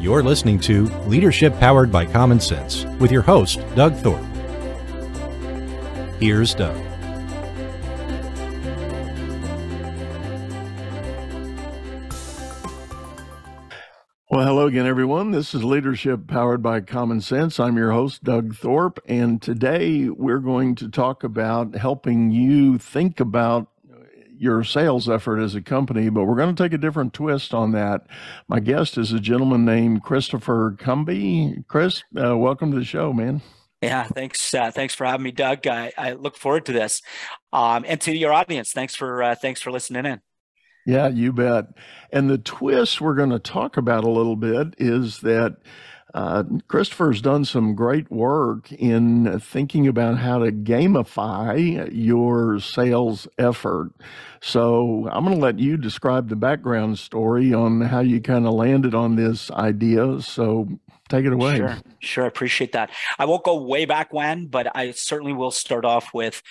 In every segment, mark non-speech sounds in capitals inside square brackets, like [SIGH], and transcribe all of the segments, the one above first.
You're listening to Leadership Powered by Common Sense with your host, Doug Thorpe. Here's Doug. Well, hello again, everyone. This is Leadership Powered by Common Sense. I'm your host, Doug Thorpe, and today we're going to talk about helping you think about your sales effort as a company, but we're going to take a different twist on that. My guest is a gentleman named Christopher Cumby. Chris, uh, welcome to the show, man. Yeah, thanks. Uh, thanks for having me, Doug. I, I look forward to this, um, and to your audience. Thanks for uh, thanks for listening in. Yeah, you bet. And the twist we're going to talk about a little bit is that uh, Christopher's done some great work in thinking about how to gamify your sales effort. So I'm going to let you describe the background story on how you kind of landed on this idea. So take it away. Sure, sure. I appreciate that. I won't go way back when, but I certainly will start off with,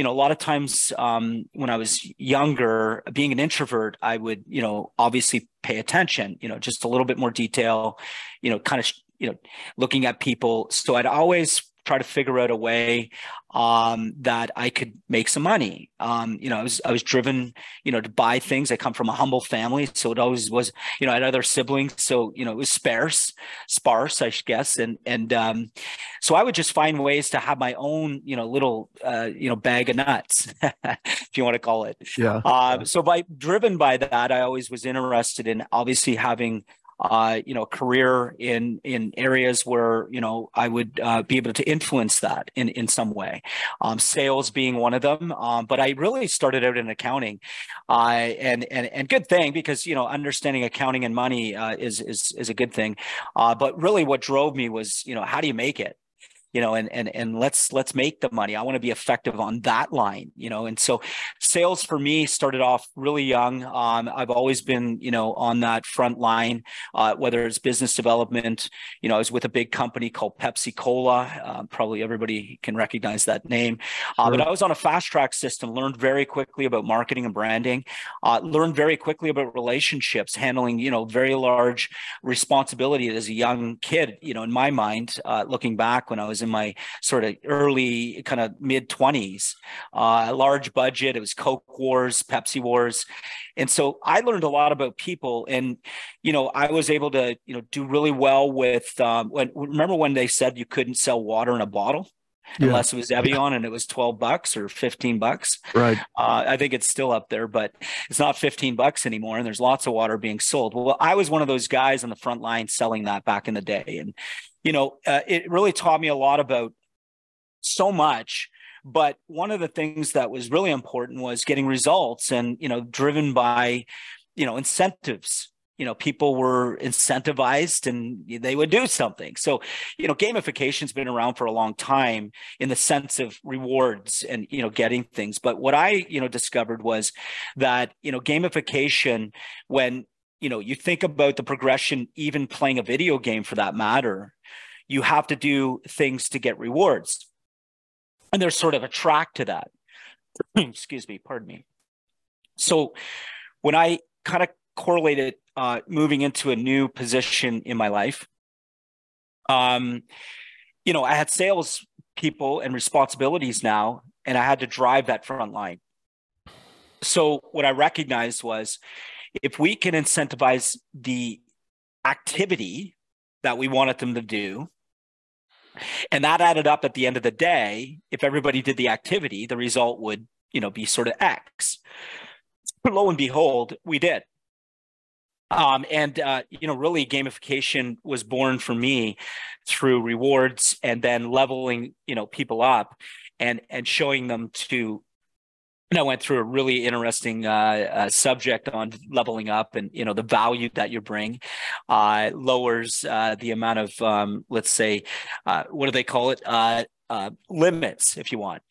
you know, a lot of times um, when I was younger, being an introvert, I would, you know, obviously pay attention, you know, just a little bit more detail, you know, kind of, you know, looking at people. So I'd always try to figure out a way um, that I could make some money. Um, you know, I was I was driven, you know, to buy things. I come from a humble family, so it always was. You know, I had other siblings, so you know, it was sparse, sparse, I guess, and and um, so I would just find ways to have my own, you know, little, uh, you know, bag of nuts, [LAUGHS] if you want to call it. Yeah. Uh, so by driven by that, I always was interested in obviously having uh, you know, career in in areas where you know I would uh, be able to influence that in in some way. Um, sales being one of them, um, but I really started out in accounting, uh, and and and good thing because you know understanding accounting and money uh, is is is a good thing. Uh, but really, what drove me was you know how do you make it? You know, and and and let's let's make the money. I want to be effective on that line, you know. And so, sales for me started off really young. Um, I've always been, you know, on that front line, uh, whether it's business development. You know, I was with a big company called Pepsi Cola. Uh, probably everybody can recognize that name. Uh, sure. But I was on a fast track system. Learned very quickly about marketing and branding. Uh, learned very quickly about relationships, handling, you know, very large responsibility as a young kid. You know, in my mind, uh, looking back when I was in my sort of early kind of mid 20s. Uh, large budget. It was Coke Wars, Pepsi Wars. And so I learned a lot about people. And, you know, I was able to, you know, do really well with, um, when, remember when they said you couldn't sell water in a bottle? Yeah. unless it was Evian and it was 12 bucks or 15 bucks. Right. Uh, I think it's still up there, but it's not 15 bucks anymore. And there's lots of water being sold. Well, I was one of those guys on the front line selling that back in the day. And, you know, uh, it really taught me a lot about so much. But one of the things that was really important was getting results and, you know, driven by, you know, incentives. You know, people were incentivized and they would do something. So, you know, gamification's been around for a long time in the sense of rewards and, you know, getting things. But what I, you know, discovered was that, you know, gamification, when you know you think about the progression even playing a video game for that matter you have to do things to get rewards. And there's sort of a track to that. [CLEARS THROAT] Excuse me, pardon me. So when I kind of correlated uh, moving into a new position in my life, um, you know, I had sales people and responsibilities now, and I had to drive that front line. So what I recognized was if we can incentivize the activity that we wanted them to do and that added up at the end of the day. If everybody did the activity, the result would, you know, be sort of X. But Lo and behold, we did. Um, and uh, you know, really, gamification was born for me through rewards and then leveling, you know, people up and and showing them to and I went through a really interesting uh, uh, subject on leveling up and you know the value that you bring uh, lowers uh, the amount of um, let's say uh, what do they call it uh, limits if you want.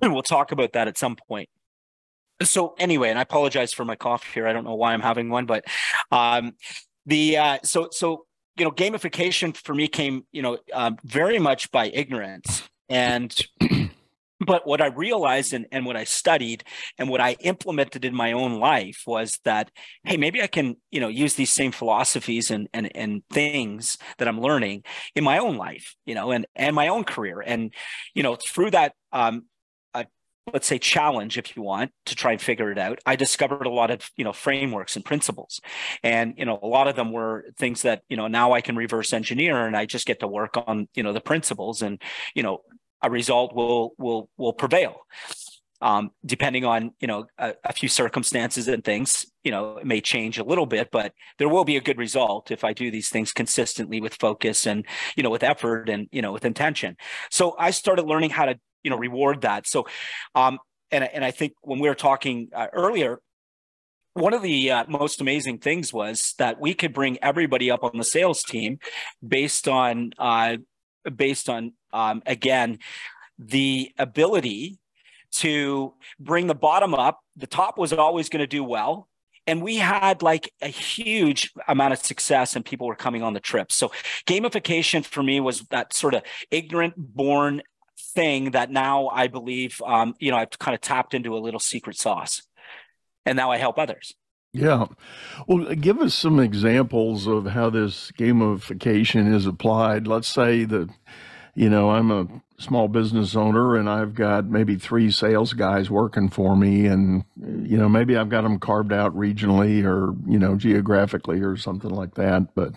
And we'll talk about that at some point. So anyway, and I apologize for my cough here. I don't know why I'm having one, but um, the so so you know gamification for me came you know um, very much by ignorance and but what I realized and, and what I studied and what I implemented in my own life was that, hey, maybe I can, you know, use these same philosophies and and and things that I'm learning in my own life, you know, and and my own career. And, you know, through that um, let's say challenge if you want to try and figure it out i discovered a lot of you know frameworks and principles and you know a lot of them were things that you know now i can reverse engineer and i just get to work on you know the principles and you know a result will will will prevail. Um, depending on you know a, a, few circumstances and things you know it may change a little bit but there will be a good result if i do these things consistently with focus and you know with effort and you know with intention. So i started learning how to you know reward that. So um and and i think when we were talking uh, earlier one of the uh, most amazing things was that we could bring everybody up on the sales team based on uh, based on um, again the ability to bring the bottom up the top was always going to do well and we had like a huge amount of success and people were coming on the trip so gamification for me was that sort of ignorant born thing that now I believe, um, you know, I've kind of tapped into a little secret sauce, and now I help others. Yeah. Well, give us some examples of how this gamification is applied. Let's say that, you know, I'm a small business owner and I've got maybe three sales guys working for me, and, you know, maybe I've got them carved out regionally or, you know, geographically or something like that. But,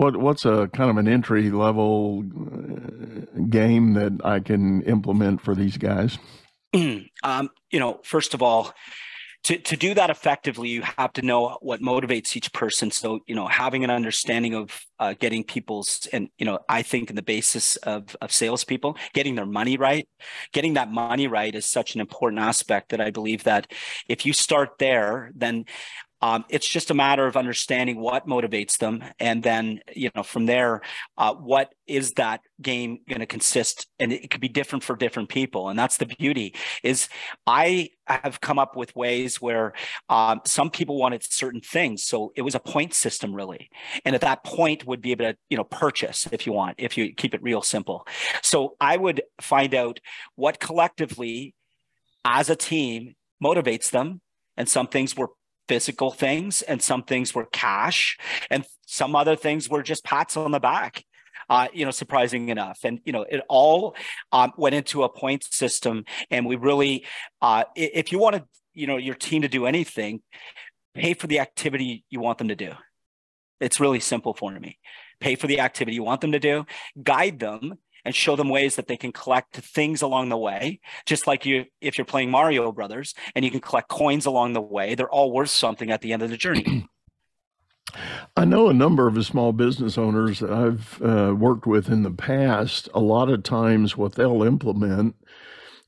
what what's a kind of an entry level uh, game that I can implement for these guys? [CLEARS THROAT] um, you know, first of all, to, to do that effectively, you have to know what motivates each person. So, you know, having an understanding of uh, getting people's, and, you know, I think in the basis of, of salespeople, getting their money right, getting that money right is such an important aspect that I believe that if you start there, then um, it's just a matter of understanding what motivates them, and then you know from there, uh, what is that game going to consist? And it could be different for different people, and that's the beauty. Is I have come up with ways where um, some people wanted certain things, so it was a point system really, and at that point would be able to you know purchase if you want, if you keep it real simple. So I would find out what collectively, as a team, motivates them and some things were physical things and some things were cash and some other things were just pats on the back uh, you know, surprising enough. And, you know, it all um, went into a point system. And we really, uh, if you wanted, you know, your team to do anything, pay for the activity you want them to do. It's really simple for me. Pay for the activity you want them to do, guide them and show them ways that they can collect things along the way just like you if you're playing mario brothers and you can collect coins along the way they're all worth something at the end of the journey [CLEARS THROAT] I know a number of small business owners that I've uh, worked with in the past. A lot of times, what they'll implement,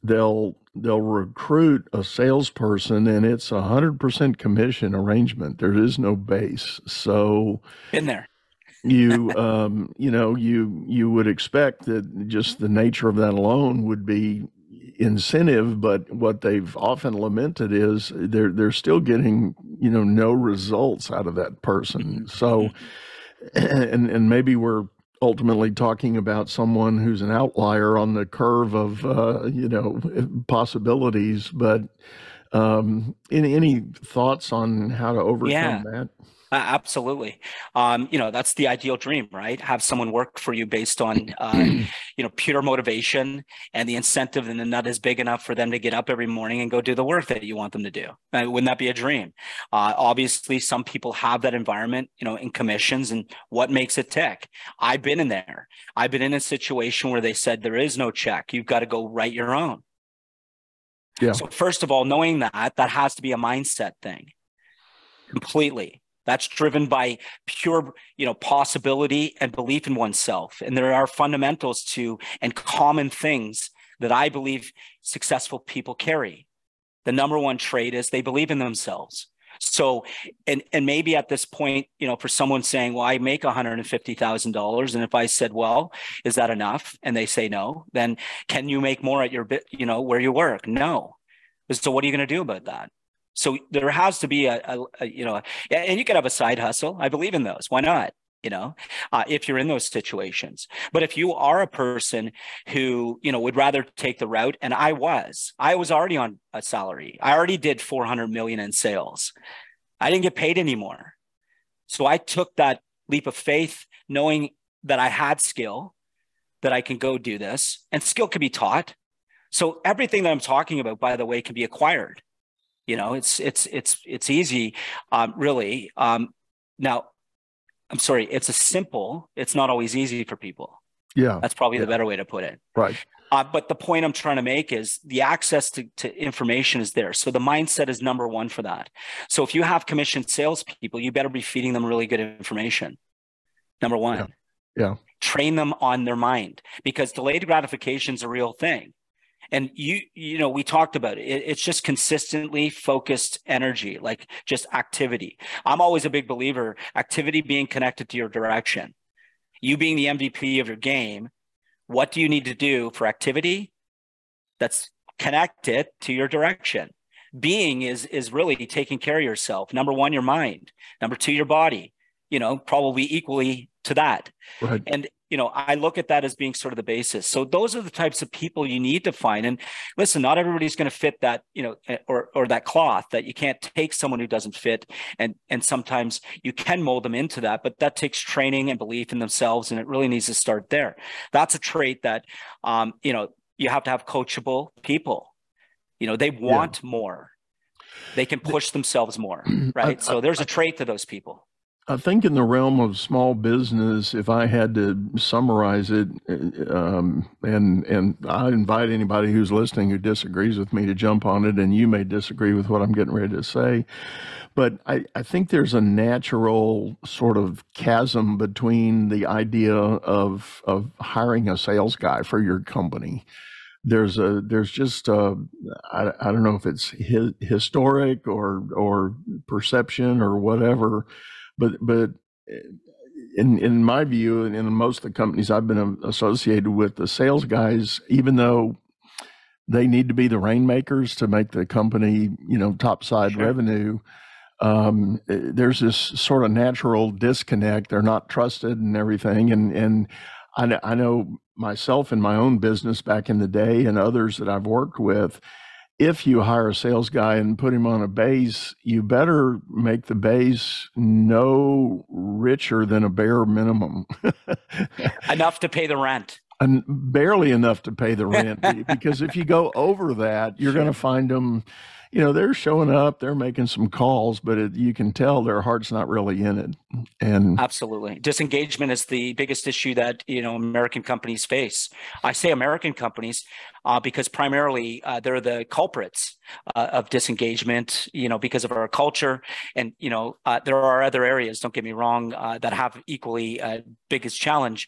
they'll they'll recruit a salesperson, and it's a hundred percent commission arrangement. There is no base, so in there you [LAUGHS] um, you know you you would expect that just the nature of that alone would be incentive but what they've often lamented is they're they're still getting you know no results out of that person mm-hmm. so [CLEARS THROAT] and and maybe we're ultimately talking about someone who's an outlier on the curve of uh, you know possibilities but um, any any thoughts on how to overcome yeah. that uh, absolutely. Um, you know, that's the ideal dream, right? Have someone work for you based on, uh, [CLEARS THROAT] you know, pure motivation and the incentive and the nut is big enough for them to get up every morning and go do the work that you want them to do. Uh, wouldn't that be a dream? Uh, obviously, some people have that environment, you know, in commissions and what makes it tick. I've been in there. I've been in a situation where they said there is no check. You've got to go write your own. Yeah. So first of all, knowing that, that has to be a mindset thing completely that's driven by pure, you know, possibility and belief in oneself. And there are fundamentals to and common things that I believe successful people carry. The number one trait is they believe in themselves. So, and and maybe at this point, you know, for someone saying, "Well, I make one hundred and fifty thousand dollars," and if I said, "Well, is that enough?" and they say no, then can you make more at your bit, you know, where you work? No. So, what are you going to do about that? So there has to be a, a, a you know, and you can have a side hustle. I believe in those. Why not? you know, uh, if you're in those situations. But if you are a person who, you know, would rather take the route, and I was, I was already on a salary. I already did 400 million in sales. I didn't get paid anymore. So I took that leap of faith, knowing that I had skill, that I can go do this, and skill can be taught. So everything that I'm talking about, by the way, can be acquired. You know, it's it's it's it's easy, um, really. Um, now, I'm sorry, it's a simple. It's not always easy for people. Yeah, that's probably yeah. the better way to put it. Right. Uh, but the point I'm trying to make is the access to, to information is there. So the mindset is number one for that. So if you have commissioned salespeople, you better be feeding them really good information. Number one. Yeah. yeah. Train them on their mind because delayed gratification is a real thing and you you know we talked about it. it. it's just consistently focused energy like just activity i'm always a big believer activity being connected to your direction you being the mvp of your game what do you need to do for activity that's connected to your direction being is is really taking care of yourself number one your mind number two your body you know probably equally to that right. and you know i look at that as being sort of the basis. So those are the types of people you need to find. And listen not everybody's going to fit that you know eh, or or that cloth that you can't take someone who doesn't fit. And and sometimes you can mold them into that but that takes training and belief in themselves and it really needs to start there. That's a trait that um you know you have to have coachable people. You know they want yeah. more. They can push themselves more [CLEARS THROAT] right? So there's a trait to those people I think in the realm of small business, if I had to summarize it, um, and and I invite anybody who's listening who disagrees with me to jump on it, and you may disagree with what I'm getting ready to say, but I, I think there's a natural sort of chasm between the idea of of hiring a sales guy for your company. There's a there's just I, I don't know if it's hi- historic or or perception or whatever but but eh, in in my view, and in most of the companies I've been associated with, the sales guys, even though they need to be the rainmakers to make the company, you know, top side sure. revenue. Um, eh, there's this sort of natural disconnect. They're not trusted and everything. And and I, I know myself in my own business back in the day, and others that I've worked with if you hire a sales guy and put him on a base, you better make the base no richer than a bare minimum. [LAUGHS] enough to pay the rent. And barely enough to pay the rent. [LAUGHS] because if you go over that, you're going to find them you know they're showing up they're making some calls but it, you can tell their heart's not really in it and absolutely disengagement is the biggest issue that you know american companies face i say american companies uh, because primarily uh, they're the culprits uh, of disengagement you know because of our culture and you know uh, there are other areas don't get me wrong uh, that have equally uh, biggest challenge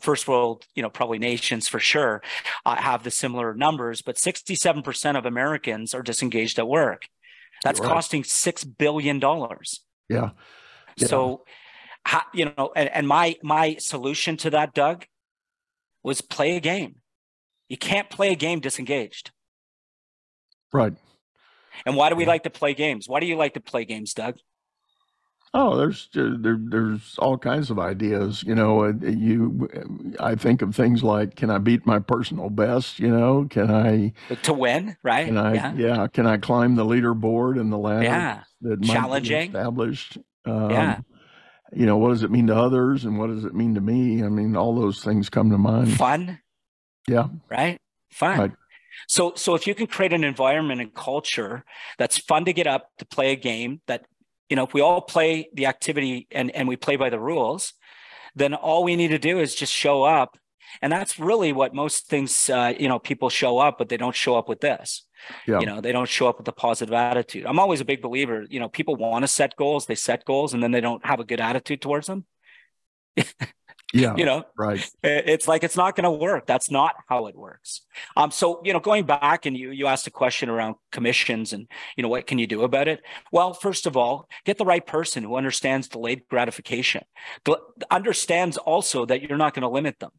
first world you know probably nations for sure have the similar numbers but 67% of americans are disengaged at work. That's right. costing six billion dollars. Yeah. yeah. So, you know, and, and my my solution to that, Doug, was play a game. You can't play a game disengaged. Right. And why do we like to play games? Why do you like to play games, Doug? Oh, there's there, there's all kinds of ideas. You know, uh, you I think of things like, can I beat my personal best? You know, can I to win? Right? Can I? Yeah. yeah can I climb the leaderboard and the ladder yeah. that challenging established? Um, yeah. You know, what does it mean to others, and what does it mean to me? I mean, all those things come to mind. Fun. Yeah. Right. Fine. Right. So, so if you can create an environment and culture that's fun to get up to play a game that you know, if we all play the activity and, and we play by the rules, then all we need to do is just show up. And that's really what most things, uh, you know, people show up, but they don't show up with this. Yeah. You know, they don't show up with a positive attitude. I'm always a big believer, you know, people want to set goals, they set goals, and then they don't have a good attitude towards them. [LAUGHS] yeah you know right. it's like it's not going to work. That's not how it works. Um so you know going back and you you asked a question around commissions and you know what can you do about it? Well first of all get the right person who understands delayed gratification understands also that you're not going to limit them.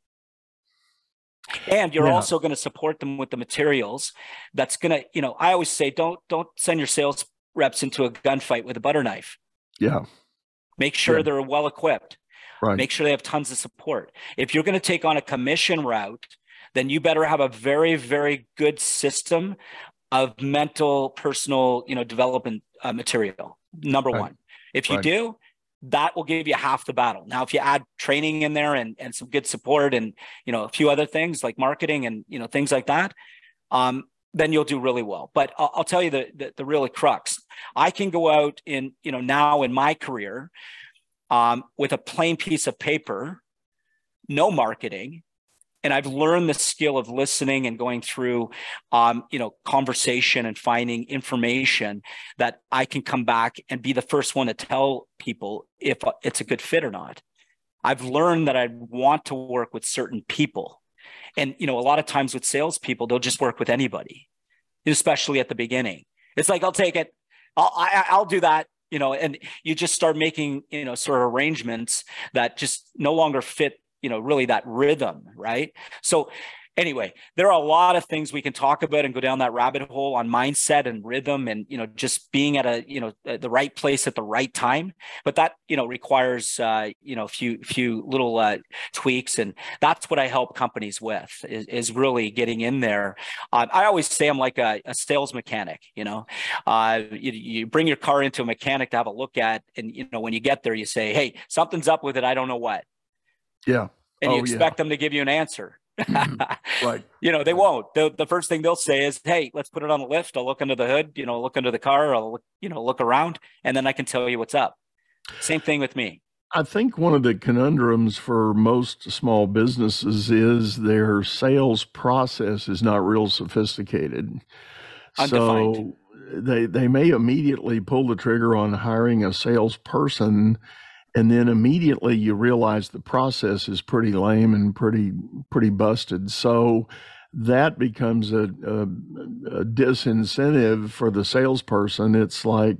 And you're yeah. also going to support them with the materials that's going to you know i always say don't don't send your sales reps into a gunfight with a butter knife. Yeah. Make sure yeah. they're well equipped Right. Make sure they have tons of support. If you're going to take on a commission route, then you better have a very, very good system of mental, personal, you know, development uh, material. Number right. one. If you right. do, that will give you half the battle. Now, if you add training in there and, and some good support and you know a few other things like marketing and you know things like that, um, then you'll do really well. But I'll, I'll tell you the, the, the really crux. I can go out in you know now in my career um, with a plain piece of paper, no marketing, and I've learned the skill of listening and going through, um, you know, conversation and finding information that I can come back and be the first one to tell people if it's a good fit or not. I've learned that I want to work with certain people, and you know, a lot of times with salespeople, they'll just work with anybody, especially at the beginning. It's like I'll take it, I'll I, I'll do that you know and you just start making you know sort of arrangements that just no longer fit you know really that rhythm right? So anyway there are a lot of things we can talk about and go down that rabbit hole on mindset and rhythm and you know just being at a you know the right place at the right time. But that you know requires uh, you know a few few little uh, tweaks. And that's what i help companies with is, is really getting in there. Uh, i always say i'm like a, a sales mechanic you know? Uh, you, you bring your car into a mechanic to have a look at and you know when you get there you say hey something's up with it. I don't know what. Yeah. And oh, you expect yeah. them to give you an answer. Mm-hmm. [LAUGHS] right. You know, they won't. The, the first thing they'll say is, "Hey, let's put it on the lift. I'll look under the hood. You know, look under the car. I'll look, you know, look around, and then I can tell you what's up." Same thing with me. I think one of the conundrums for most small businesses is their sales process is not real sophisticated. Undefined. So they they may immediately pull the trigger on hiring a salesperson and then immediately you realize the process is pretty lame and pretty pretty busted. So that becomes a, a, a disincentive for the salesperson. It's like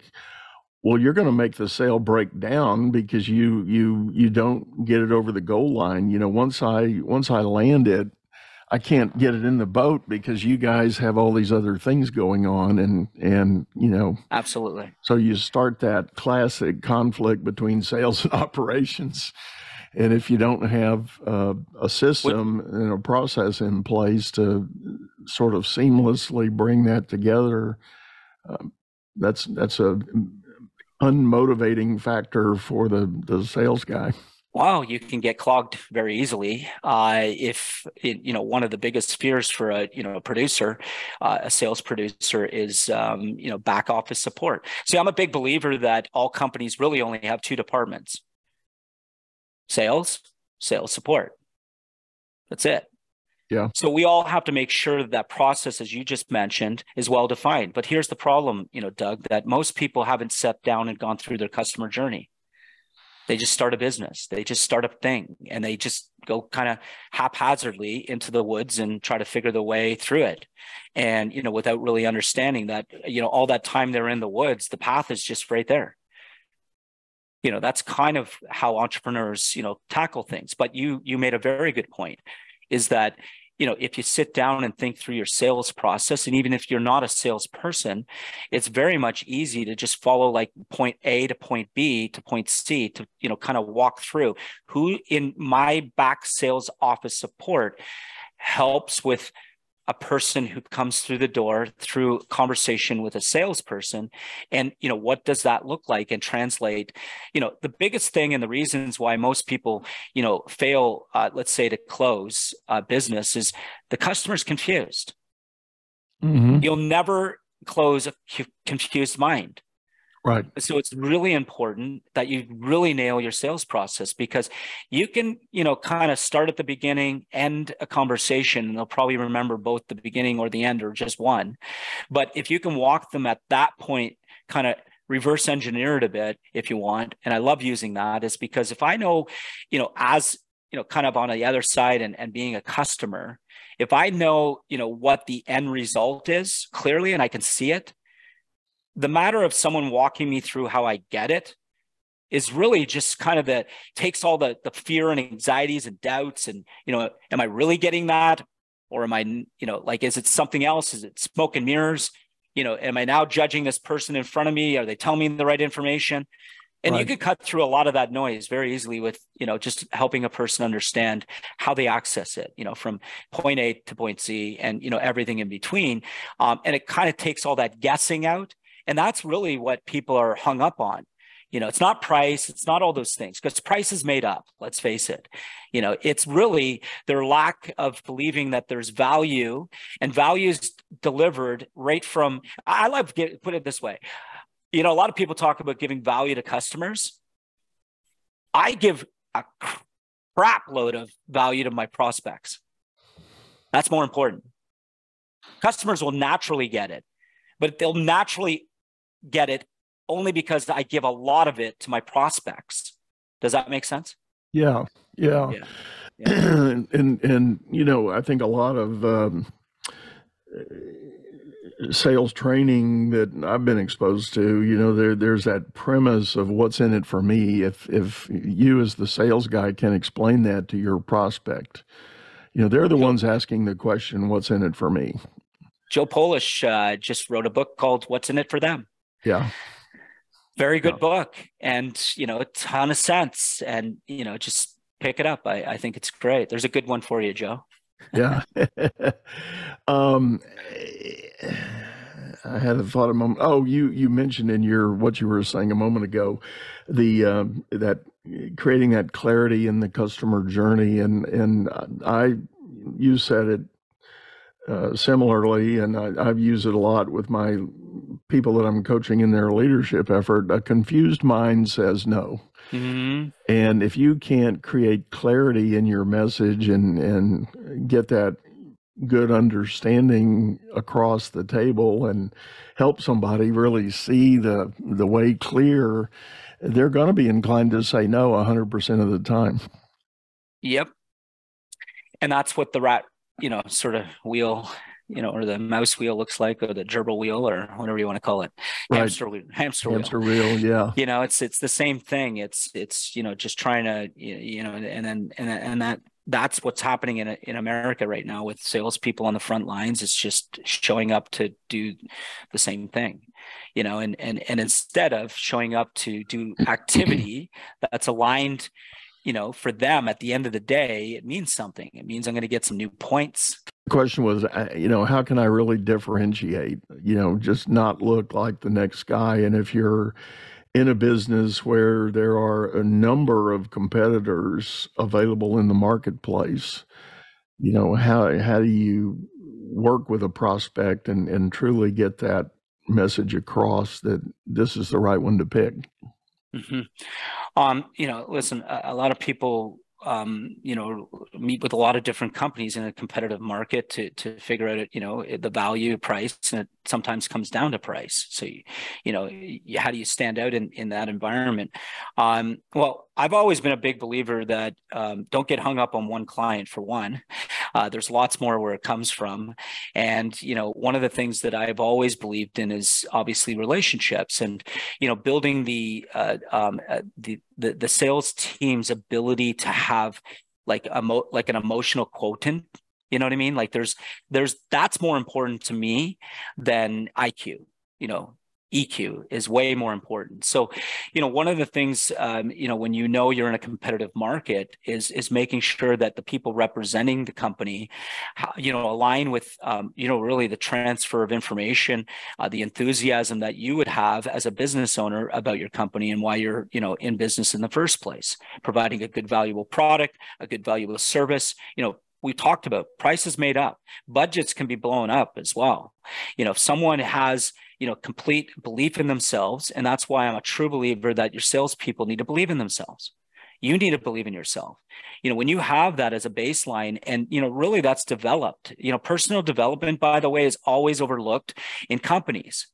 well you're going to make the sale break down because you you you don't get it over the goal line. You know once i once i land it I can't get it in the boat because you guys have all these other things going on and and you know. Absolutely. So you start that classic conflict between [LAUGHS] sales and operations. And if you don't have uh, a system what, and a process in place to sort of seamlessly bring that together um, that's that's a unmotivating factor for the the sales guy wow, you can get clogged very easily. Uh, if it, you know, one of the biggest fears for a you know a producer, uh, a sales producer, is um, you know back office support. See, I'm a big believer that all companies really only have two departments: sales, sales support. That's it. Yeah. So we all have to make sure that that process, as you just mentioned, is well defined. But here's the problem, you know, Doug, that most people haven't sat down and gone through their customer journey they just start a business. They just start a thing and they just go kind of haphazardly into the woods and try to figure the way through it. And you know without really understanding that you know all that time they're in the woods the path is just right there. You know that's kind of how entrepreneurs you know tackle things. But you you made a very good point is that you know if you sit down and think through your sales process and even if you're not a salesperson it's very much easy to just follow like point a to point b to point c to you know kind of walk through who in my back sales office support helps with a person who comes through the door through conversation with a salesperson. And you know what does that look like and translate? You know the biggest thing and the reasons why most people you know fail uh, let's say to close a business is the customer's confused. Mm-hmm. you'll never close a confused mind Right. So it's really important that you really nail your sales process because you can, you know, kind of start at the beginning, end a conversation, and they'll probably remember both the beginning or the end or just one. But if you can walk them at that point, kind of reverse engineer it a bit if you want. And I love using that is because if I know, you know, as you know, kind of on the other side and, and being a customer, if I know, you know, what the end result is clearly and I can see it, the matter of someone walking me through how I get it is really just kind of that takes all the the fear and anxieties and doubts and you know am I really getting that? Or am I you know like is it something else? Is it smoke and mirrors? You know am I now judging this person in front of me? Are they telling me the right information? And right. you could cut through a lot of that noise very easily with you know just helping a person understand how they access it you know from point a to point c and you know everything in between. Um, and it kind of takes all that guessing out and that's really what people are hung up on you know it's not price it's not all those things because price is made up let's face it you know it's really their lack of believing that there's value and value is delivered right from i love get, put it this way you know, a lot of people talk about giving value to customers. I give a crap load of value to my prospects. That's more important. Customers will naturally get it, but they'll naturally get it only because I give a lot of it to my prospects. Does that make sense? Yeah, yeah, yeah. [CLEARS THROAT] yeah. and, and and you know, I think a lot of um, sales training that I've been exposed to, you know, there there's that premise of what's in it for me. If if you as the sales guy can explain that to your prospect, you know, they're the ones asking the question, "What's in it for me?" Joe Polish uh, just wrote a book called "What's in It for Them." Yeah, very good yeah. book, and you know, a ton of sense, and you know, just pick it up. I, I think it's great. There's a good one for you, Joe. yeah. [LAUGHS] [LAUGHS] um, I had a thought a moment. Oh, you you mentioned in your what you were saying a moment ago, the um, that creating that clarity in the customer journey, and and I you said it uh, similarly, and I, I've used it a lot with my people that I'm coaching in their leadership effort. A confused mind says no. Mm-hmm. And if you can't create clarity in your message and and get that good understanding across the table and help somebody really see the the way clear, they're going to be inclined to say no 100% of the time. Yep. And that's what the rat, you know, sort of wheel, you know, or the mouse wheel looks like, or the gerbil wheel, or whatever you want to call it, right. hamster wheel, hamster, hamster wheel. wheel. Yeah. You know, it's it's the same thing. It's it's you know just trying to you know, and then and and that that's what's happening in in America right now with salespeople on the front lines. It's just showing up to do the same thing, you know, and and and instead of showing up to do activity that's aligned, you know, for them at the end of the day, it means something. It means I'm going to get some new points. The question was, uh, you know, how can I really differentiate? You know, just not look like the next guy. And if you're in a business where there are a number of competitors available in the marketplace, you know, how how do you work with a prospect and, and truly get that message across that this is the right one to pick? Mm-hmm. Um, you know, listen, a, a lot of people um, you know, meet with a lot of different companies in a competitive market to to figure out, you know, the value price, and it sometimes comes down to price. So, you, you know, how do you stand out in in that environment? Um, well, I've always been a big believer that um, don't get hung up on one client for one. Uh, there's lots more where it comes from, and you know, one of the things that I've always believed in is obviously relationships, and you know, building the uh, um, uh, the, the the sales team's ability to have like a mo- like an emotional quotient. You know what i mean? Like there's there's that's more important to me than iq you know EQ is way more important. So, you know, one of the things, um, you know, when you know you're in a competitive market, is is making sure that the people representing the company, you know, align with, um, you know, really the transfer of information, uh, the enthusiasm that you would have as a business owner about your company and why you're, you know, in business in the first place, providing a good, valuable product, a good, valuable service, you know, we talked about prices made up. Budgets can be blown up as well. You know if someone has you know complete belief in themselves and that's why i'm a true believer that your salespeople need to believe in themselves. You need to believe in yourself. You know when you have that as a baseline and you know really that's developed. You know personal development by the way is always overlooked in companies.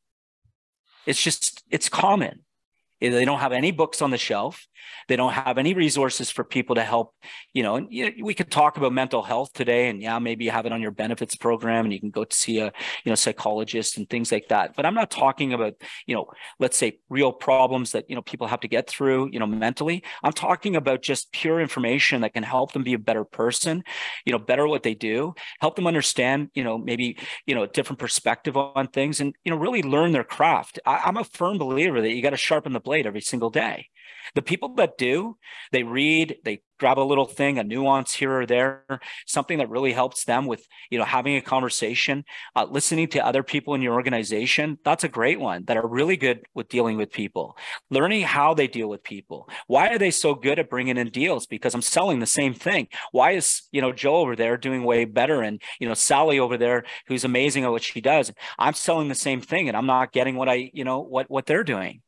It's just it's common they don't have any books on the shelf. They don't have any resources for people to help. You know, and you know, we could talk about mental health today, and yeah, maybe you have it on your benefits program, and you can go to see a you know psychologist and things like that. But I'm not talking about you know, let's say real problems that you know people have to get through. You know, mentally. I'm talking about just pure information that can help them be a better person. You know, better what they do, help them understand. You know, maybe you know a different perspective on things, and you know, really learn their craft. I, I'm a firm believer that you got to sharpen the every single day. The people that do, they read, they grab a little thing, a nuance here or there, something that really helps them with, you know, having a conversation, uh, listening to other people in your organization. That's a great one that are really good with dealing with people, learning how they deal with people. Why are they so good at bringing in deals? Because I'm selling the same thing. Why is, you know, Joe over there doing way better and, you know, Sally over there who's amazing at what she does. I'm selling the same thing and I'm not getting what I, you know, what what they're doing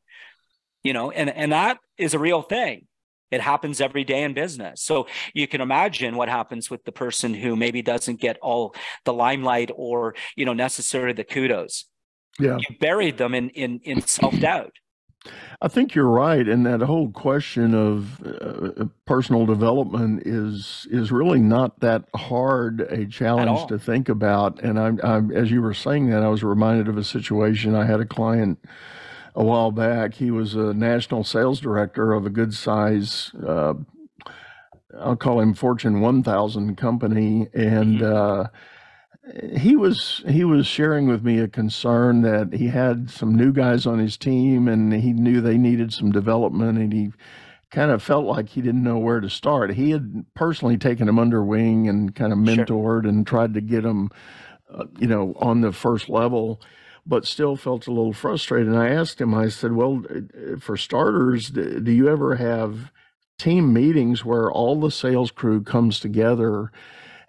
you know and and that is a real thing. It happens every day in business. So you can imagine what happens with the person who maybe doesn't get all the limelight or you know necessarily the kudos. Yeah. You buried them in in in self-doubt. I think you're right, and that whole question of uh, personal development is is really not that hard a challenge to think about. And I'm, I'm, as you were saying that, I was reminded of a situation. I had a client a while back. He was a national sales director of a good size, uh, I'll call him Fortune 1000 company, and mm-hmm. uh, he was he was sharing with me a concern that he had some new guys on his team, and he knew they needed some development, and he kind of felt like he didn't know where to start. He had personally taken them under wing and kind of mentored sure. and tried to get them, uh, you know, on the first level but still felt a little frustrated. And I asked him, I said, Well, uh, for starters, do you ever have team meetings where all the sales crew comes together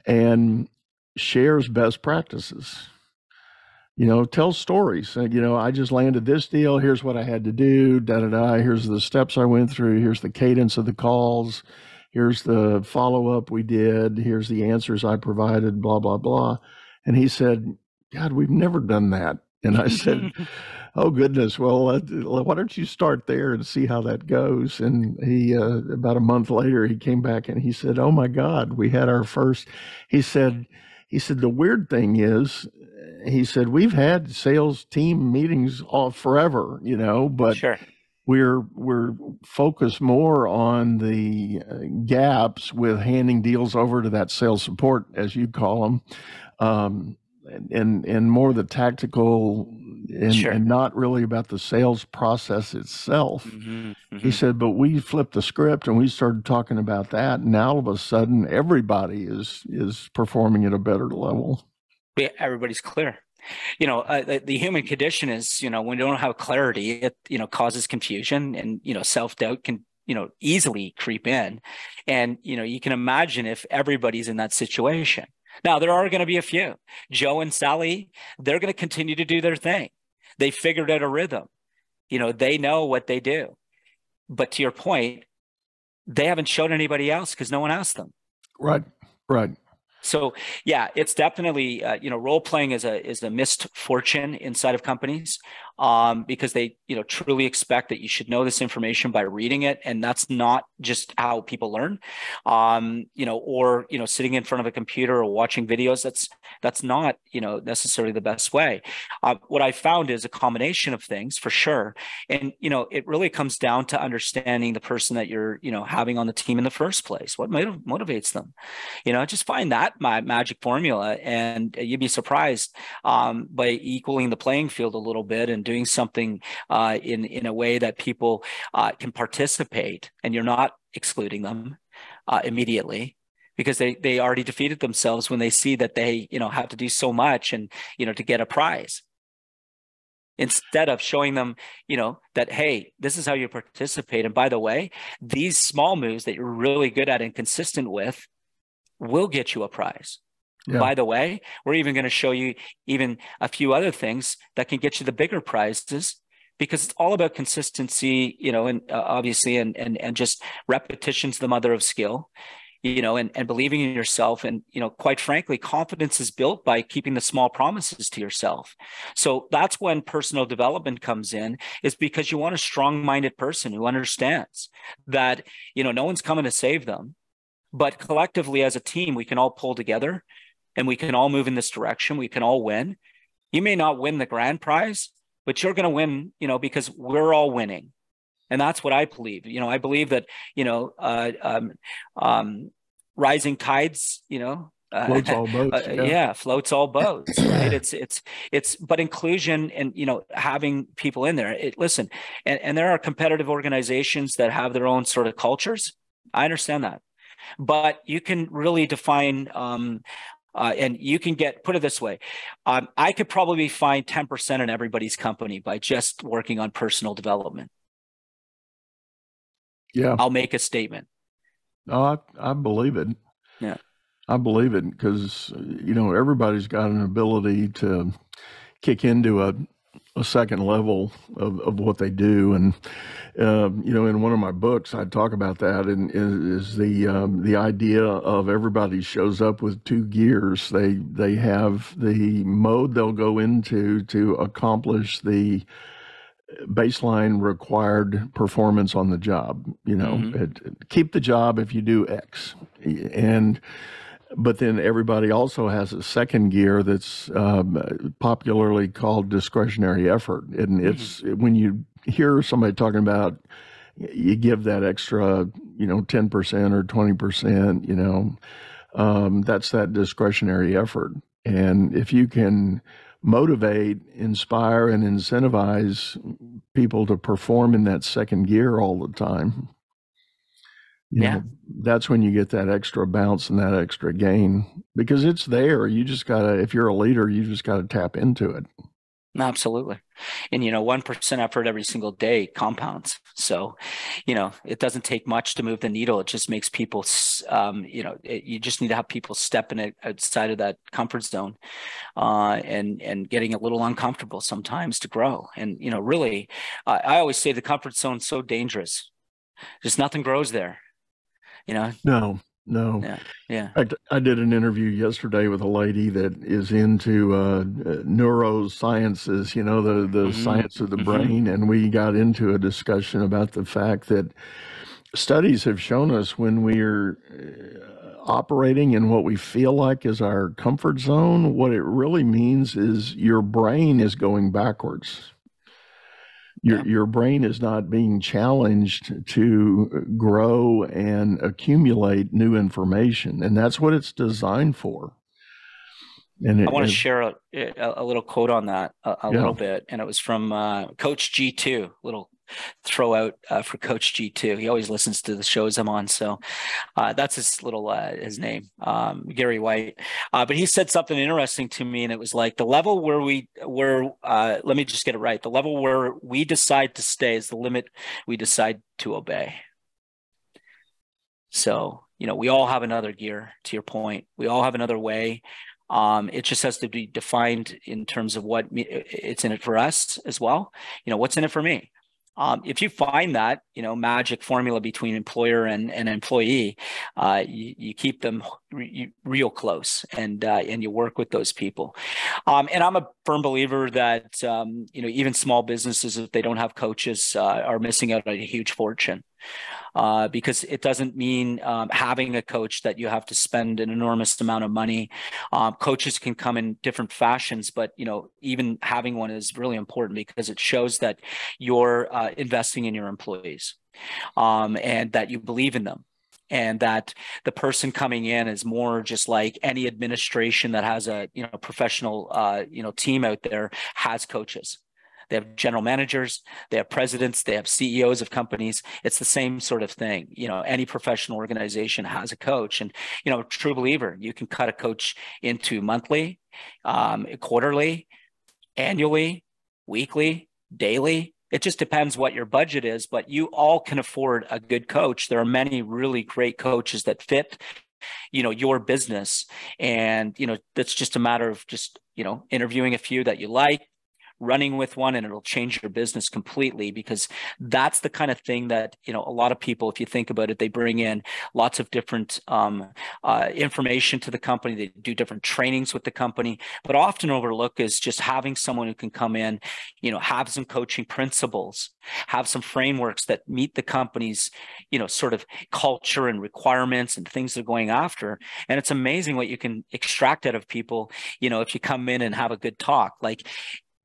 and shares best practices? You know, tell stories. Uh, you know, I just landed this deal. Here's what I had to do. Da da da. Here's the steps I went through. Here's the cadence of the calls. Here's the follow up we did. Here's the answers I provided. Blah blah blah. And he said, "God, we've never done that." And I said, [LAUGHS] "Oh goodness, well, uh, why don't you start there and see how that goes?" And he, uh, about a month later, he came back and he said, "Oh my God, we had our first." He said, "He said the weird thing is." He said, "We've had sales team meetings all forever, you know, but sure we're we're focused more on the uh, gaps with handing deals over to that sales support, as you call them, um, and and more the tactical and, sure. and, not really about the sales process itself. Mm-hmm, mm-hmm. He said, but we flipped the script and we started talking about that, and now all of a sudden everybody is is performing at a better level. Yeah, everybody's clear. You know, uh, the, the, human condition is, you know, when you don't have clarity, it you know causes confusion, and you know, self doubt can you know easily creep in, and you know, you can imagine if everybody's in that situation now, there are going to be a few. Joe and Sally, they're going to continue to do their thing. They figured out a rhythm. You know, they know what they do. But to your point, they haven't shown anybody else because no one asked them. Right, right. So yeah, it's definitely uh, you know role playing is a is a missed fortune inside of companies um, because they you know truly expect that you should know this information by reading it, and that's not just how people learn. Um, you know, or you know, sitting in front of a computer or watching videos. That's that's not you know necessarily the best way. Uh, what I found is a combination of things for sure, and you know, it really comes down to understanding the person that you're you know having on the team in the first place. What motiv- motivates them? You know, just find that my magic formula, and you'd be surprised um, by equaling the playing field a little bit and doing something uh, in in a way that people uh, can participate, and you're not excluding them uh, immediately because they they already defeated themselves when they see that they you know have to do so much and you know to get a prize instead of showing them you know that hey this is how you participate and by the way these small moves that you're really good at and consistent with will get you a prize. Yeah. By the way, we're even going to show you even a few other things that can get you the bigger prizes because it's all about consistency, you know, and uh, obviously, and, and, and just repetition's the mother of skill, you know, and, and believing in yourself. And, you know, quite frankly, confidence is built by keeping the small promises to yourself. So that's when personal development comes in is because you want a strong minded person who understands that, you know, no one's coming to save them but collectively, as a team, we can all pull together and we can all move in this direction. We can all win. You may not win the grand prize, but you're going to win, you know, because we're all winning. And that's what I believe. You know, I believe that, you know, uh, um, um, rising tides, you know, uh, floats all boats. Uh, yeah. yeah. floats all [COUGHS] boats. Right. it's it's it's but inclusion and you know having people in there. It, listen, and, and there are competitive organizations that have their own sort of cultures. I understand that, but you can really define. Um, uh, and you can get put it this way um, i could probably find 10% in everybody's company by just working on personal development. Yeah. I'll make a statement. Oh i, I believe it. Yeah. I believe it because you know everybody's got an ability to kick into a a second level of, of what they do, and uh, you know, in one of my books, I talk about that, and is, is the um, the idea of everybody shows up with two gears. They they have the mode they'll go into to accomplish the baseline required performance on the job. You know, mm-hmm. it, keep the job if you do X, and but then everybody also has a second gear that's um, popularly called discretionary effort, and mm-hmm. it's when you hear somebody talking about you give that extra, you know, ten percent or twenty percent, you know, um, that's that discretionary effort, and if you can motivate, inspire, and incentivize people to perform in that second gear all the time you yeah. Know, that's when you get that extra bounce and that extra gain because it's there. You just got to, if you're a leader, you just got to tap into it. Absolutely. And, you know, 1% effort every single day compounds. So, you know, it doesn't take much to move the needle. It just makes people, um, you know, it, you just need to have people stepping it outside of that comfort zone uh, and, and getting a little uncomfortable sometimes to grow. And, you know, really, uh, I always say the comfort zone's so dangerous. Just nothing grows there you know no no yeah yeah I, I did an interview yesterday with a lady that is into uh, neurosciences you know the the mm-hmm. science of the mm-hmm. brain and we got into a discussion about the fact that studies have shown us when we're uh, operating in what we feel like is our comfort zone what it really means is your brain is going backwards your yeah. your brain is not being challenged to grow and accumulate new information, and that's what it's designed for. And it, I want to share a, a, little quote on that a, a yeah. little bit, and it was from uh, Coach G two, little throw out uh, for Coach G2. He always listens to the shows I'm on, so uh, that's his little uh, his name, um, Gary White. Uh, but he said something interesting to me, and it was like the level where we where uh, let me just get it right. The level where we decide to stay is the limit we decide to obey. So you know, we all have another gear. To your point, we all have another way. Um, it just has to be defined in terms of what it's in it for us as well. You know, what's in it for me? Um, if you find that you know magic formula between employer and, and employee, uh, you, you, keep them re- real close and uh, and you work with those people. Um, and I'm a firm believer that um, you know even small businesses if they don't have coaches uh, are missing out on a huge fortune uh, because it doesn't mean um, having a coach that you have to spend an enormous amount of money. Um, coaches can come in different fashions, but you know even having one is really important because it shows that you're uh, investing in your employees um, and that you believe in them and that the person coming in is more just like any administration that has a you know professional uh, you know team out there has coaches they have general managers, they have presidents, they have CEOs of companies. It's the same sort of thing. You know, any professional organization has a coach, and you know, true believer, you can cut a coach into monthly, um, quarterly, annually, weekly, daily. It just depends what your budget is, but you all can afford a good coach. There are many really great coaches that fit you know your business and you know that's just a matter of just you know interviewing a few that you like running with one and it'll change your business completely because that's the kind of thing that you know a lot of people if you think about it they bring in lots of different um, uh, information to the company. They do different trainings with the company. But often overlook is just having someone who can come in you know have some coaching principles have some frameworks that meet the company's you know sort of culture and requirements and things they're going after. And it's amazing what you can extract out of people you know if you come in and have a good talk. Like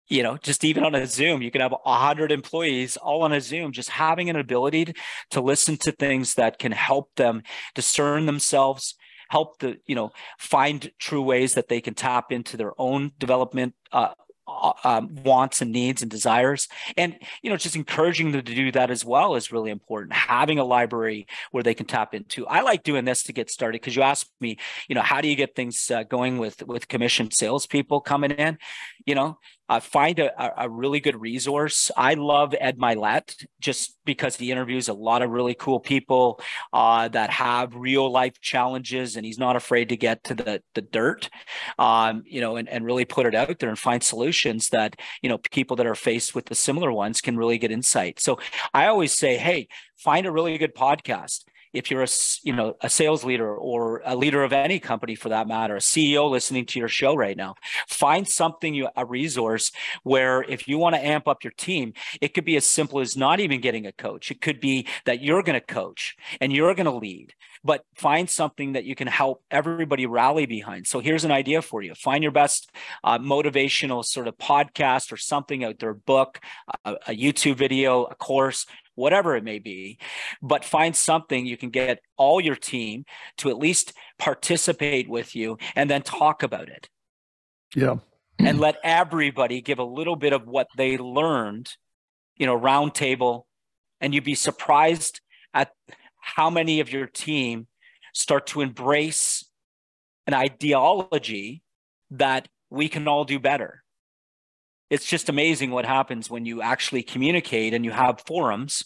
you know, just even on a Zoom, you can have a hundred employees all on a Zoom, just having an ability to, to listen to things that can help them discern themselves, help the you know find true ways that they can tap into their own development uh, uh, um, wants and needs and desires. And you know just encouraging them to do that as well is really important. Having a library where they can tap into. I like doing this to get started because you asked me you know how do you get things uh, going with with commissioned salespeople coming in? You know uh, find a, a really good resource. I love Ed Mylett just because he interviews a lot of really cool people uh, that have real life challenges, and he's not afraid to get to the the dirt, um, you know, and, and really put it out there and find solutions that you know people that are faced with the similar ones can really get insight. So I always say, hey, find a really good podcast if you're a you know a sales leader or a leader of any company for that matter a ceo listening to your show right now find something you a resource where if you want to amp up your team it could be as simple as not even getting a coach it could be that you're going to coach and you're going to lead but find something that you can help everybody rally behind. So here's an idea for you. Find your best uh, motivational sort of podcast or something out there, book, a, a YouTube video, a course, whatever it may be, but find something you can get all your team to at least participate with you and then talk about it. Yeah. and let everybody give a little bit of what they learned, you know, roundtable, and you'd be surprised at how many of your team start to embrace an ideology that we can all do better it's just amazing what happens when you actually communicate and you have forums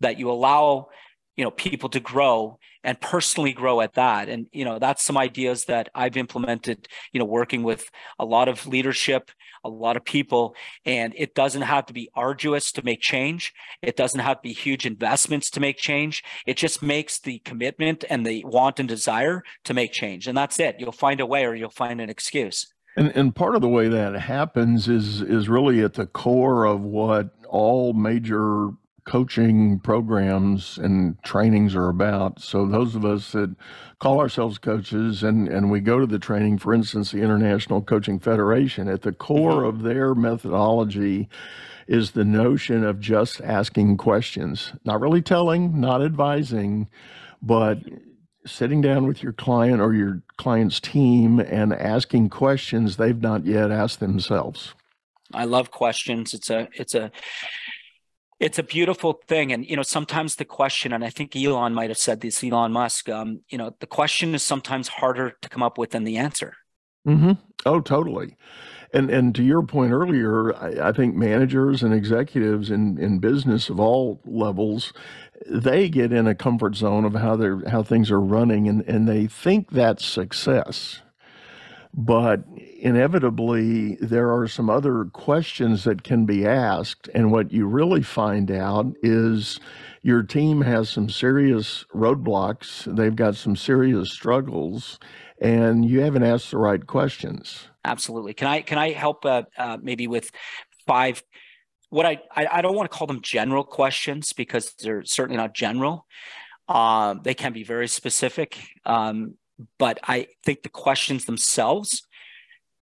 that you allow you know people to grow and personally grow at that. And you know that's some ideas that i've implemented you know working with a lot of leadership a lot of people. And it doesn't have to be arduous to make change. It doesn't have to be huge investments to make change. It just makes the commitment and the want and desire to make change. And that's it. You'll find a way or you'll find an excuse and, and part of the way that happens is is really at the core of what all major coaching programs and trainings are about. So those of us that call ourselves coaches and, and we go to the training, for instance, the International Coaching Federation, at the core mm-hmm. of their methodology is the notion of just asking questions, not really telling, not advising, but sitting down with your client or your client's team and asking questions they've not yet asked themselves. I love questions. It's a it's a it's a beautiful thing and you know sometimes the question and i think elon might have said this elon musk um, you know the question is sometimes harder to come up with than the answer mm-hmm. oh totally. And and to your point earlier I, I, think managers and executives in in business of all levels they get in a comfort zone of how they're how things are running and and they think that's success. But inevitably there are some other questions that can be asked and what you really find out is your team has some serious roadblocks. They've got some serious struggles and you haven't asked the right questions. Absolutely. Can i can i help uh, uh, maybe with five what I, I, I don't want to call them general questions because they're certainly not general. Um, they can be very specific um, but I think the questions themselves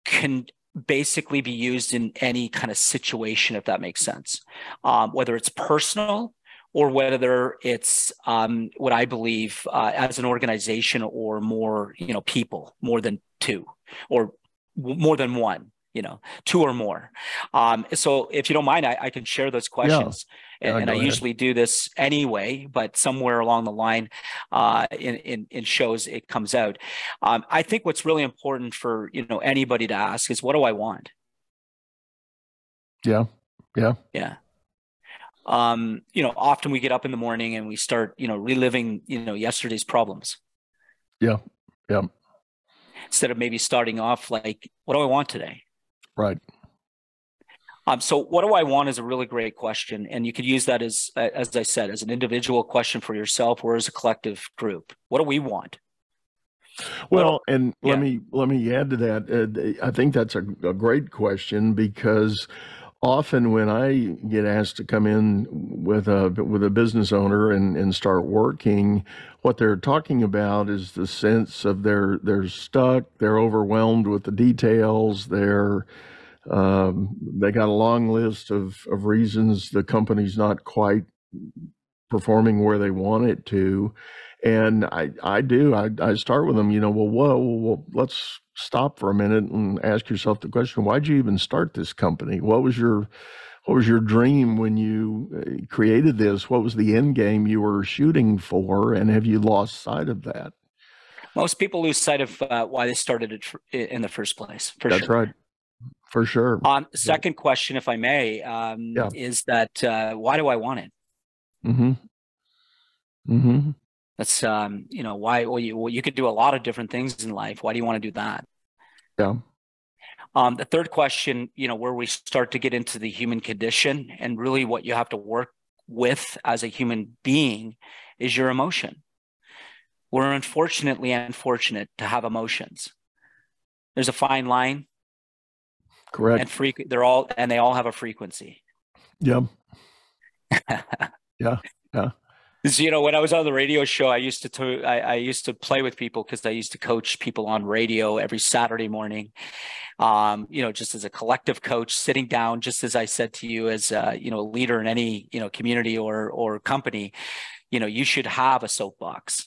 can basically be used in any kind of situation, if that makes sense, um, whether it's personal or whether it's um, what I believe uh, as an organization or more, you know, people, more than two or w- more than one you know, two or more. Um, so if you don't mind, I, I can share those questions. Yeah. And, and I ahead. usually do this anyway, but somewhere along the line uh, in, in, in shows it comes out. Um, I think what's really important for you know anybody to ask is what do I want? Yeah. Yeah. Yeah. Um, you know, often we get up in the morning and we start, you know, reliving, you know, yesterday's problems. Yeah. Yeah. Instead of maybe starting off like, what do I want today? Right. Um, so what do I want is a really great question, and you could use that as, as I said, as an individual question for yourself or as a collective group. What do we want? Well, and yeah. let me let me add to that. Uh, I think that's a, a great question because often when I get asked to come in with a with a business owner and, and start working, what they're talking about is the sense of they're they're stuck, they're overwhelmed with the details, they're um, they got a long list of, of reasons the company's not quite performing where they want it to. And I, I do. I, I start with them, you know, well, whoa, well, let's stop for a minute and ask yourself the question, why'd you even start this company? What was your, what was your dream when you uh, created this? What was the end game you were shooting for? And have you lost sight of that? Most people lose sight of uh, why they started it in the first place. For That's sure. right. For sure. Um, second yeah. question, if I may, um, yeah. is that uh, why do I want it? Mm-hmm. Mm-hmm. That's um, you know why well you well, you could do a lot of different things in life. Why do you want to do that? Yeah. Um, the third question, you know, where we start to get into the human condition and really what you have to work with as a human being is your emotion. We're unfortunately unfortunate to have emotions. There's a fine line. Correct. And freak they're all and they all have a frequency. [LAUGHS] Yeah. yeah. Yeah you know when i was on the radio show i used to, to I, I used to play with people because i used to coach people on radio every saturday morning. Um, you know just as a collective coach sitting down just as i said to you as a, you know a leader in any you know community or or company you know you should have a soapbox.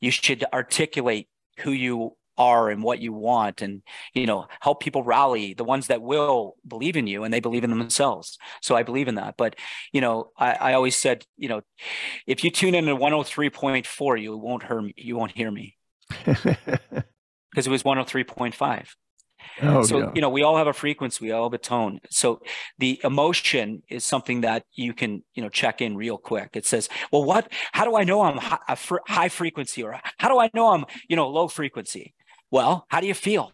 You should articulate who you are and what you want and you know help people rally the ones that will believe in you and they believe in themselves. So i believe in that. But you know i, I always said you know if you tune in to 103.4 you won't hear me [LAUGHS] you won't hear me. Because it was 103.5 Oh, so yeah. you know we all have a frequency we all have a tone. So the emotion is something that you can you know check in real quick. It says well what how do i know i'm high, high frequency or how do i know i'm you know low frequency well, how do you feel?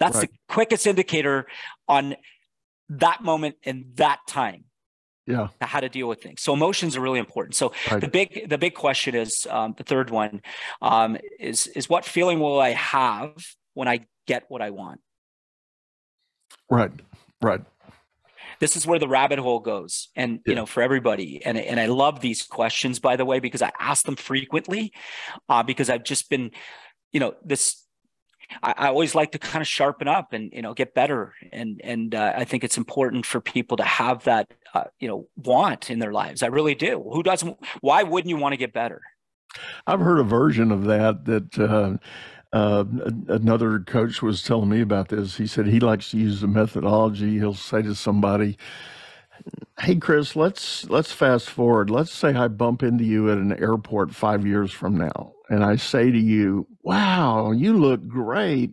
That's right. the quickest indicator on that moment in that time. Yeah. How to deal with things. So emotions are really important. So right. the big the big question is um, the third one um, is is what feeling will I have when I get what I want? Right. Right this is where the rabbit hole goes and yeah. you know for everybody and and i love these questions by the way because i ask them frequently uh, because i've just been you know this I, I, always like to kind of sharpen up and you know get better and and uh, I think it's important for people to have that uh, you know want in their lives. I really do. Who doesn't? Why wouldn't you want to get better? I've heard a version of that that. Uh, uh, another coach was telling me about this. He said he likes to use the methodology. He'll say to somebody, "Hey, Chris, let's let's fast forward. Let's say I bump into you at an airport five years from now and I say to you, wow, you look great.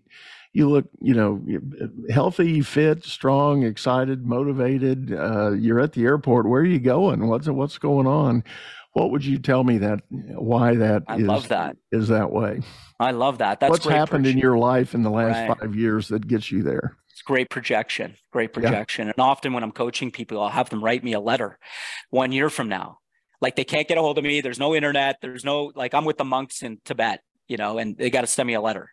You look, you know, healthy, fit, strong, excited, motivated. Uh, you're at the airport. Where are you going? What's what's going on? What would you tell me that why that I is, love that is that way? I love that. That's what's happened in your life in the last right. five years that gets you there. It's great projection, great projection. Yeah. And often when I'm coaching people, I'll have them write me a letter one year from now like they can't get a hold of me. There's no internet. There's no like I'm with the monks in Tibet, you know, and they got to send me a letter.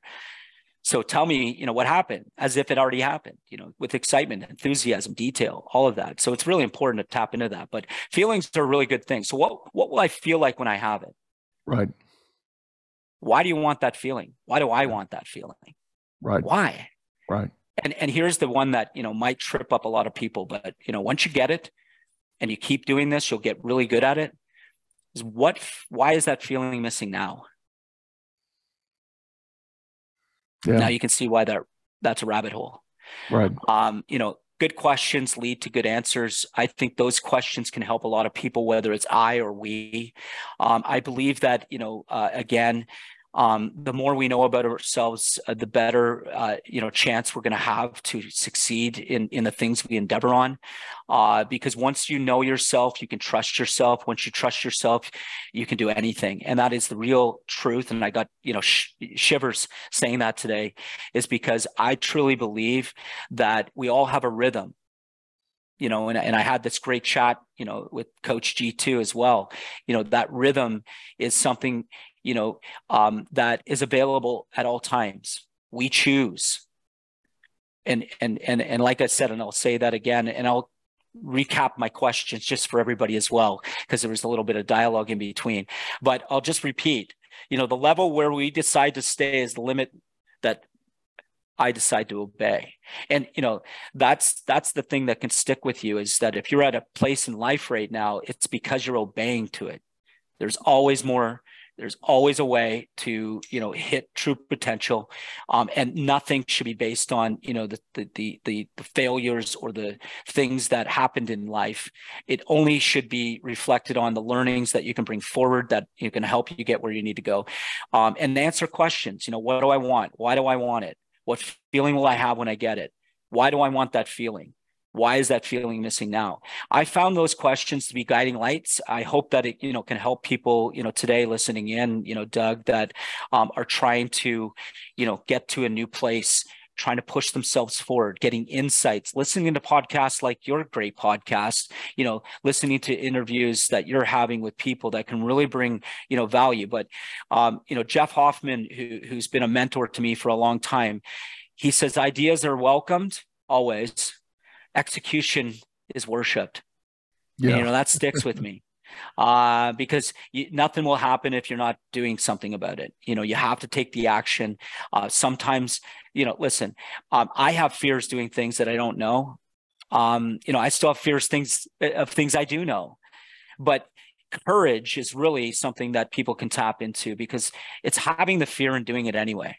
So tell me, you know, what happened as if it already happened, you know, with excitement, enthusiasm, detail, all of that. So it's really important to tap into that. But feelings are a really good thing. So what what will I feel like when I have it? Right. Why do you want that feeling? Why do I want that feeling? Right. Why? Right. And and here's the one that, you know, might trip up a lot of people, but you know, once you get it and you keep doing this, you'll get really good at it is what why is that feeling missing now? Yeah. now you can see why that that's a rabbit hole. Right. Um you know good questions lead to good answers. I think those questions can help a lot of people whether it's i or we. Um, i believe that you know uh, again um, the more we know about ourselves, uh, the better uh, you know chance we're going to have to succeed in in the things we endeavor on. Uh, because once you know yourself, you can trust yourself. Once you trust yourself, you can do anything, and that is the real truth. And I got you know sh- shivers saying that today, is because I truly believe that we all have a rhythm you know, and, and I had this great chat, you know, with Coach G2 as well. You know, that rhythm is something, you know, um, that is available at all times. We choose. And and and and like I said, and I'll say that again, and I'll recap my questions just for everybody as well, because there was a little bit of dialogue in between. But I'll just repeat, you know, the level where we decide to stay is the limit that I decide to obey. And you know, that's that's the thing that can stick with you is that if you're at a place in life right now, it's because you're obeying to it. There's always more there's always a way to you know hit true potential um, and nothing should be based on you know the, the, the the failures or the things that happened in life. It only should be reflected on the learnings that you can bring forward that you can help you get where you need to go. Um, and answer questions. You know what do i want? Why do i want it? What feeling will i have when i get it? Why do i want that feeling why is that feeling missing now? I found those questions to be guiding lights. I hope that it you know can help people you know today listening in you know doug that um, are trying to you know get to a new place trying to push themselves forward getting insights listening to podcasts like your great podcast you know listening to interviews that you're having with people that can really bring you know value. But um, you know jeff hoffman who, who's been a mentor to me for a long time he says ideas are welcomed always execution is worshipped. Yeah. You know, that sticks with me uh, because you, nothing will happen if you're not doing something about it. You know, you have to take the action. Uh, sometimes, you know, listen, um, I have fears doing things that I don't know. Um, you know, I still have fears things of things I do know, but courage is really something that people can tap into because it's having the fear and doing it anyway.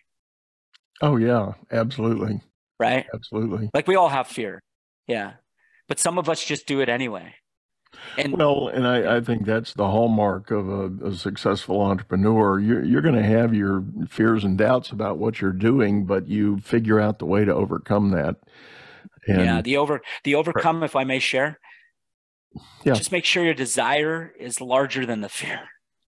Oh yeah, absolutely. Right. Absolutely. Like we all have fear. Yeah. But some of us just do it anyway. And well, and I, I think that's the hallmark of a, a successful entrepreneur. You're, you're going to have your fears and doubts about what you're doing, but you figure out the way to overcome that. And yeah, the over the overcome, if I may share. Yeah. Just make sure your desire is larger than the fear.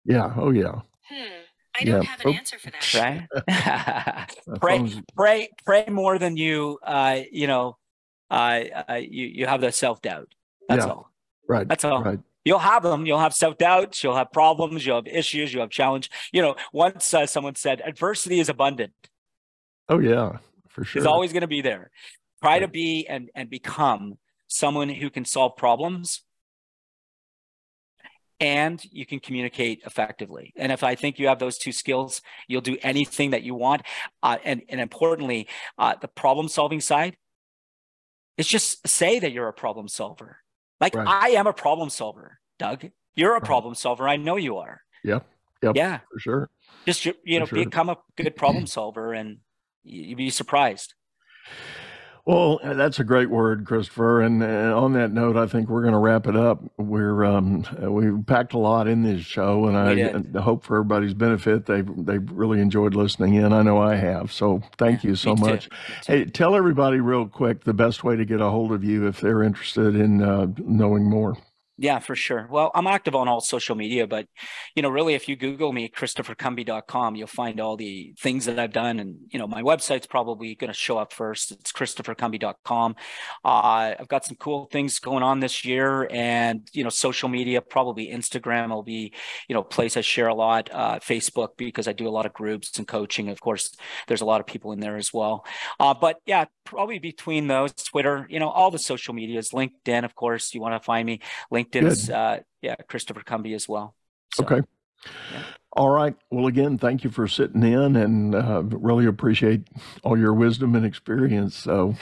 Yeah. Oh yeah. Hmm. I don't yeah. have an oh. answer for that. Right. [LAUGHS] pray, pray, pray more than you, uh, you know, uh, uh, you you have the self doubt. That's yeah. all. Right. That's all. Right. You'll have them. You'll have self doubts. You'll have problems. You'll have issues. You'll have challenge. You know, once uh, someone said adversity is abundant. Oh yeah, for sure. It's always going to be there. Try right. to be and and become someone who can solve problems and you can communicate effectively. And if I think you have those two skills, you'll do anything that you want. Uh, and, and importantly, uh, the problem solving side, it's just say that you're a problem solver. Like right. I am a problem solver, Doug. You're a right. problem solver. I know you are. Yep. Yep. Yeah. For sure. Just you know, sure. become a good problem solver, and you'd be surprised. Well, uh, that's a great word, Christopher. And, and on that note, I think we're going to wrap it up. We're um, uh, we packed a lot in this show, and I, I, hope for everybody's benefit they they really enjoyed listening in. I know I have. So thank you so much. Hey, tell everybody real quick the best way to get a hold of you if they're interested in uh, knowing more. Yeah, for sure. Well, I'm active on all social media, but you know, really, if you Google me, ChristopherCumbie.com, you'll find all the things that I've done, and you know, my website's probably going to show up first. It's ChristopherCumbie.com. Uh, I've got some cool things going on this year, and you know, social media, probably Instagram will be, you know, place I share a lot. Uh, Facebook because I do a lot of groups and coaching. Of course, there's a lot of people in there as well. Uh, but yeah, probably between those, Twitter, you know, all the social medias, LinkedIn, of course, you want to find me. LinkedIn Uh, yeah, Christopher Cumbie as well. So, okay. Yeah. All right. Well, again, thank you for sitting in and uh, really appreciate all your wisdom and experience. So,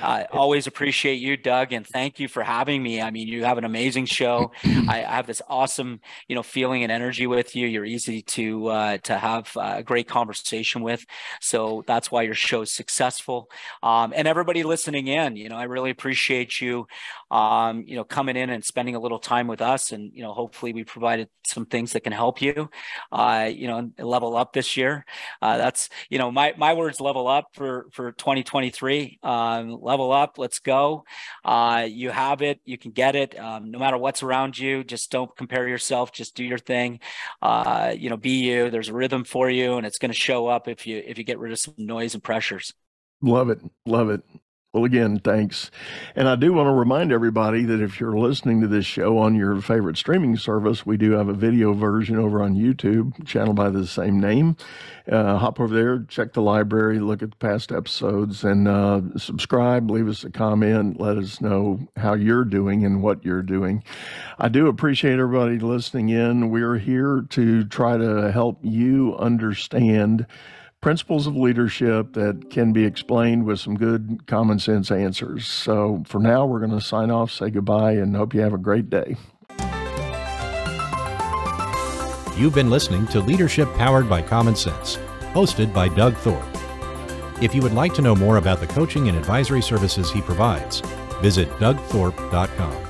I always appreciate you, Doug, and thank you for having me. I mean, you have an amazing show. [CLEARS THROAT] I, have this awesome, you know, feeling and energy with you. You're easy to uh, to have a great conversation with. So that's why your show is successful. Um, and everybody listening in, you know, I really appreciate you, um, you know, coming in and spending a little time with us. And you know, hopefully, we provided some things that can help you uh, you know, level up this year. Uh, that's, you know, my, my words level up for, for 2023. Um, level up, let's go. Uh, you have it, you can get it. Um, no matter what's around you, just don't compare yourself, just do your thing. Uh, you know, be you, there's a rhythm for you and it's going to show up if you, if you get rid of some noise and pressures. Love it. Love it. Well, again, thanks. And I do want to remind everybody that if you're listening to this show on your favorite streaming service, we do have a video version over on YouTube, channel by the same name. Uh, hop over there, check the library, look at the past episodes, and uh, subscribe, leave us a comment, let us know how you're doing and what you're doing. I do appreciate everybody listening in. We're here to try to help you understand principles of leadership that can be explained with some good common sense answers. So for now, we're going to sign off, say goodbye, and hope you have a great day. You've been listening to Leadership Powered by Common Sense, hosted by Doug Thorpe. If you would like to know more about the coaching and advisory services he provides, visit dougthorpe.com.